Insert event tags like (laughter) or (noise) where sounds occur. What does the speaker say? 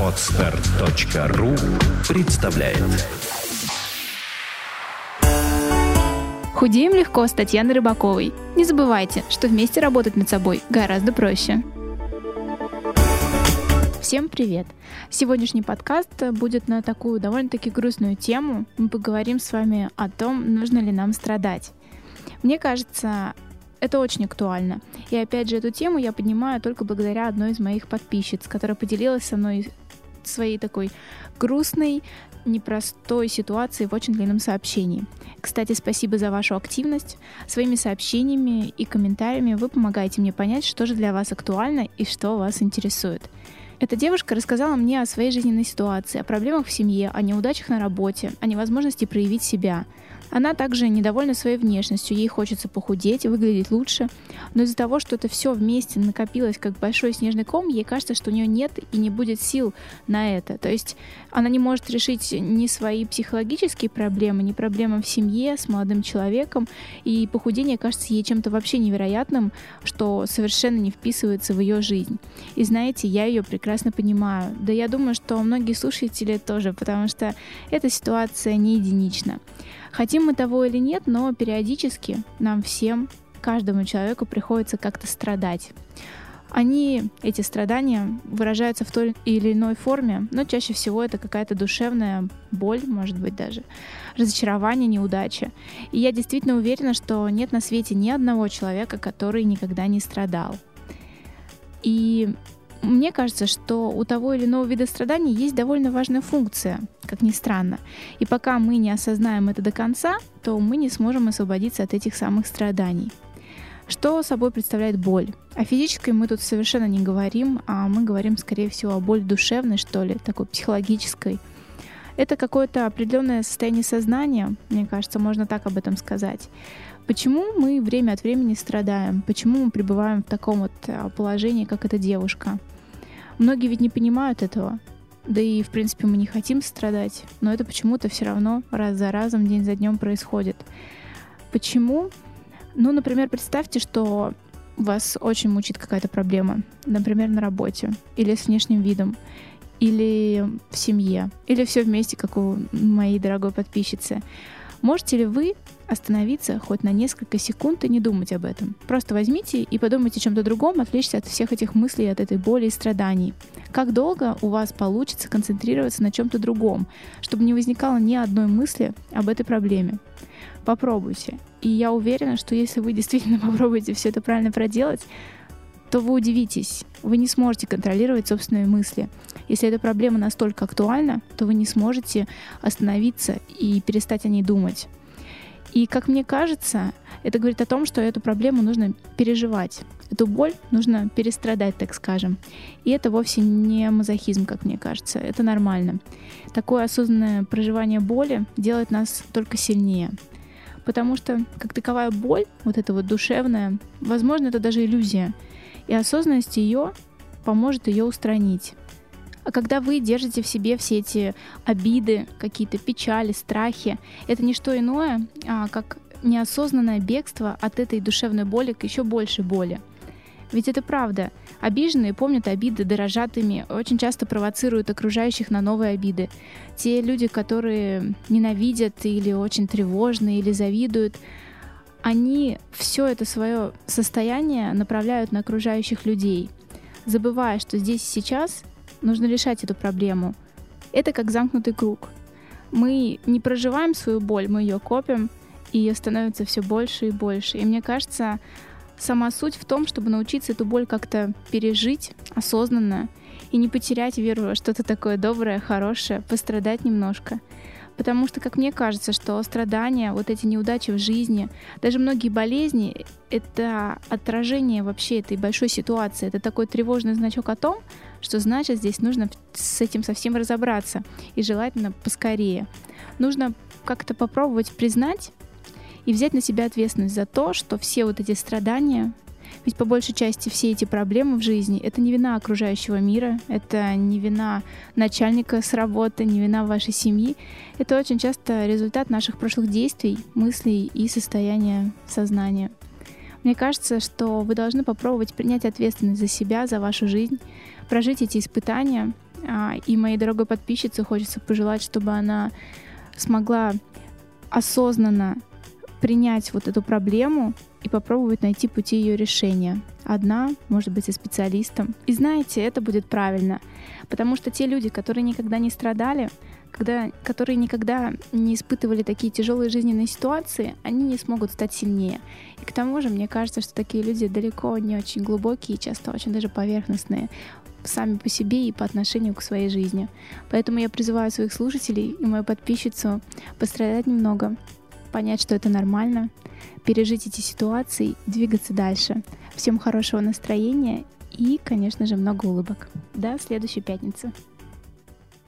Отстар.ру представляет Худеем легко с Татьяной Рыбаковой. Не забывайте, что вместе работать над собой гораздо проще. Всем привет! Сегодняшний подкаст будет на такую довольно-таки грустную тему. Мы поговорим с вами о том, нужно ли нам страдать. Мне кажется, это очень актуально. И опять же, эту тему я поднимаю только благодаря одной из моих подписчиц, которая поделилась со мной своей такой грустной, непростой ситуации в очень длинном сообщении. Кстати, спасибо за вашу активность. Своими сообщениями и комментариями вы помогаете мне понять, что же для вас актуально и что вас интересует. Эта девушка рассказала мне о своей жизненной ситуации, о проблемах в семье, о неудачах на работе, о невозможности проявить себя – она также недовольна своей внешностью, ей хочется похудеть, выглядеть лучше, но из-за того, что это все вместе накопилось как большой снежный ком, ей кажется, что у нее нет и не будет сил на это. То есть она не может решить ни свои психологические проблемы, ни проблемы в семье с молодым человеком, и похудение кажется ей чем-то вообще невероятным, что совершенно не вписывается в ее жизнь. И знаете, я ее прекрасно понимаю. Да я думаю, что многие слушатели тоже, потому что эта ситуация не единична. Хотим мы того или нет, но периодически нам всем, каждому человеку приходится как-то страдать. Они, эти страдания, выражаются в той или иной форме, но чаще всего это какая-то душевная боль, может быть даже, разочарование, неудача. И я действительно уверена, что нет на свете ни одного человека, который никогда не страдал. И мне кажется, что у того или иного вида страданий есть довольно важная функция, как ни странно. И пока мы не осознаем это до конца, то мы не сможем освободиться от этих самых страданий. Что собой представляет боль? О физической мы тут совершенно не говорим, а мы говорим, скорее всего, о боли душевной, что ли, такой психологической. Это какое-то определенное состояние сознания, мне кажется, можно так об этом сказать. Почему мы время от времени страдаем? Почему мы пребываем в таком вот а, положении, как эта девушка? Многие ведь не понимают этого. Да и, в принципе, мы не хотим страдать, но это почему-то все равно раз за разом, день за днем происходит. Почему? Ну, например, представьте, что вас очень мучит какая-то проблема, например, на работе или с внешним видом, или в семье, или все вместе, как у моей дорогой подписчицы. Можете ли вы остановиться хоть на несколько секунд и не думать об этом? Просто возьмите и подумайте о чем-то другом, отвлечься от всех этих мыслей, от этой боли и страданий. Как долго у вас получится концентрироваться на чем-то другом, чтобы не возникало ни одной мысли об этой проблеме? Попробуйте. И я уверена, что если вы действительно (laughs) попробуете все это правильно проделать, то вы удивитесь. Вы не сможете контролировать собственные мысли. Если эта проблема настолько актуальна, то вы не сможете остановиться и перестать о ней думать. И, как мне кажется, это говорит о том, что эту проблему нужно переживать. Эту боль нужно перестрадать, так скажем. И это вовсе не мазохизм, как мне кажется. Это нормально. Такое осознанное проживание боли делает нас только сильнее. Потому что как таковая боль, вот эта вот душевная, возможно, это даже иллюзия. И осознанность ее поможет ее устранить. А когда вы держите в себе все эти обиды, какие-то печали, страхи, это не что иное, а как неосознанное бегство от этой душевной боли к еще большей боли. Ведь это правда. Обиженные помнят обиды, дорожат ими, очень часто провоцируют окружающих на новые обиды. Те люди, которые ненавидят или очень тревожны, или завидуют, они все это свое состояние направляют на окружающих людей, забывая, что здесь и сейчас нужно решать эту проблему. Это как замкнутый круг. Мы не проживаем свою боль, мы ее копим, и ее становится все больше и больше. И мне кажется, сама суть в том, чтобы научиться эту боль как-то пережить осознанно и не потерять веру во что-то такое доброе, хорошее, пострадать немножко. Потому что, как мне кажется, что страдания, вот эти неудачи в жизни, даже многие болезни — это отражение вообще этой большой ситуации. Это такой тревожный значок о том, что значит здесь нужно с этим совсем разобраться. И желательно поскорее. Нужно как-то попробовать признать и взять на себя ответственность за то, что все вот эти страдания, ведь по большей части все эти проблемы в жизни — это не вина окружающего мира, это не вина начальника с работы, не вина вашей семьи. Это очень часто результат наших прошлых действий, мыслей и состояния сознания. Мне кажется, что вы должны попробовать принять ответственность за себя, за вашу жизнь, прожить эти испытания. А, и моей дорогой подписчице хочется пожелать, чтобы она смогла осознанно принять вот эту проблему и попробовать найти пути ее решения. Одна, может быть, со специалистом. И знаете, это будет правильно, потому что те люди, которые никогда не страдали, когда, которые никогда не испытывали такие тяжелые жизненные ситуации, они не смогут стать сильнее. И к тому же, мне кажется, что такие люди далеко не очень глубокие, часто очень даже поверхностные сами по себе и по отношению к своей жизни. Поэтому я призываю своих слушателей и мою подписчицу пострадать немного, понять, что это нормально, пережить эти ситуации, двигаться дальше. Всем хорошего настроения и, конечно же, много улыбок. До следующей пятницы.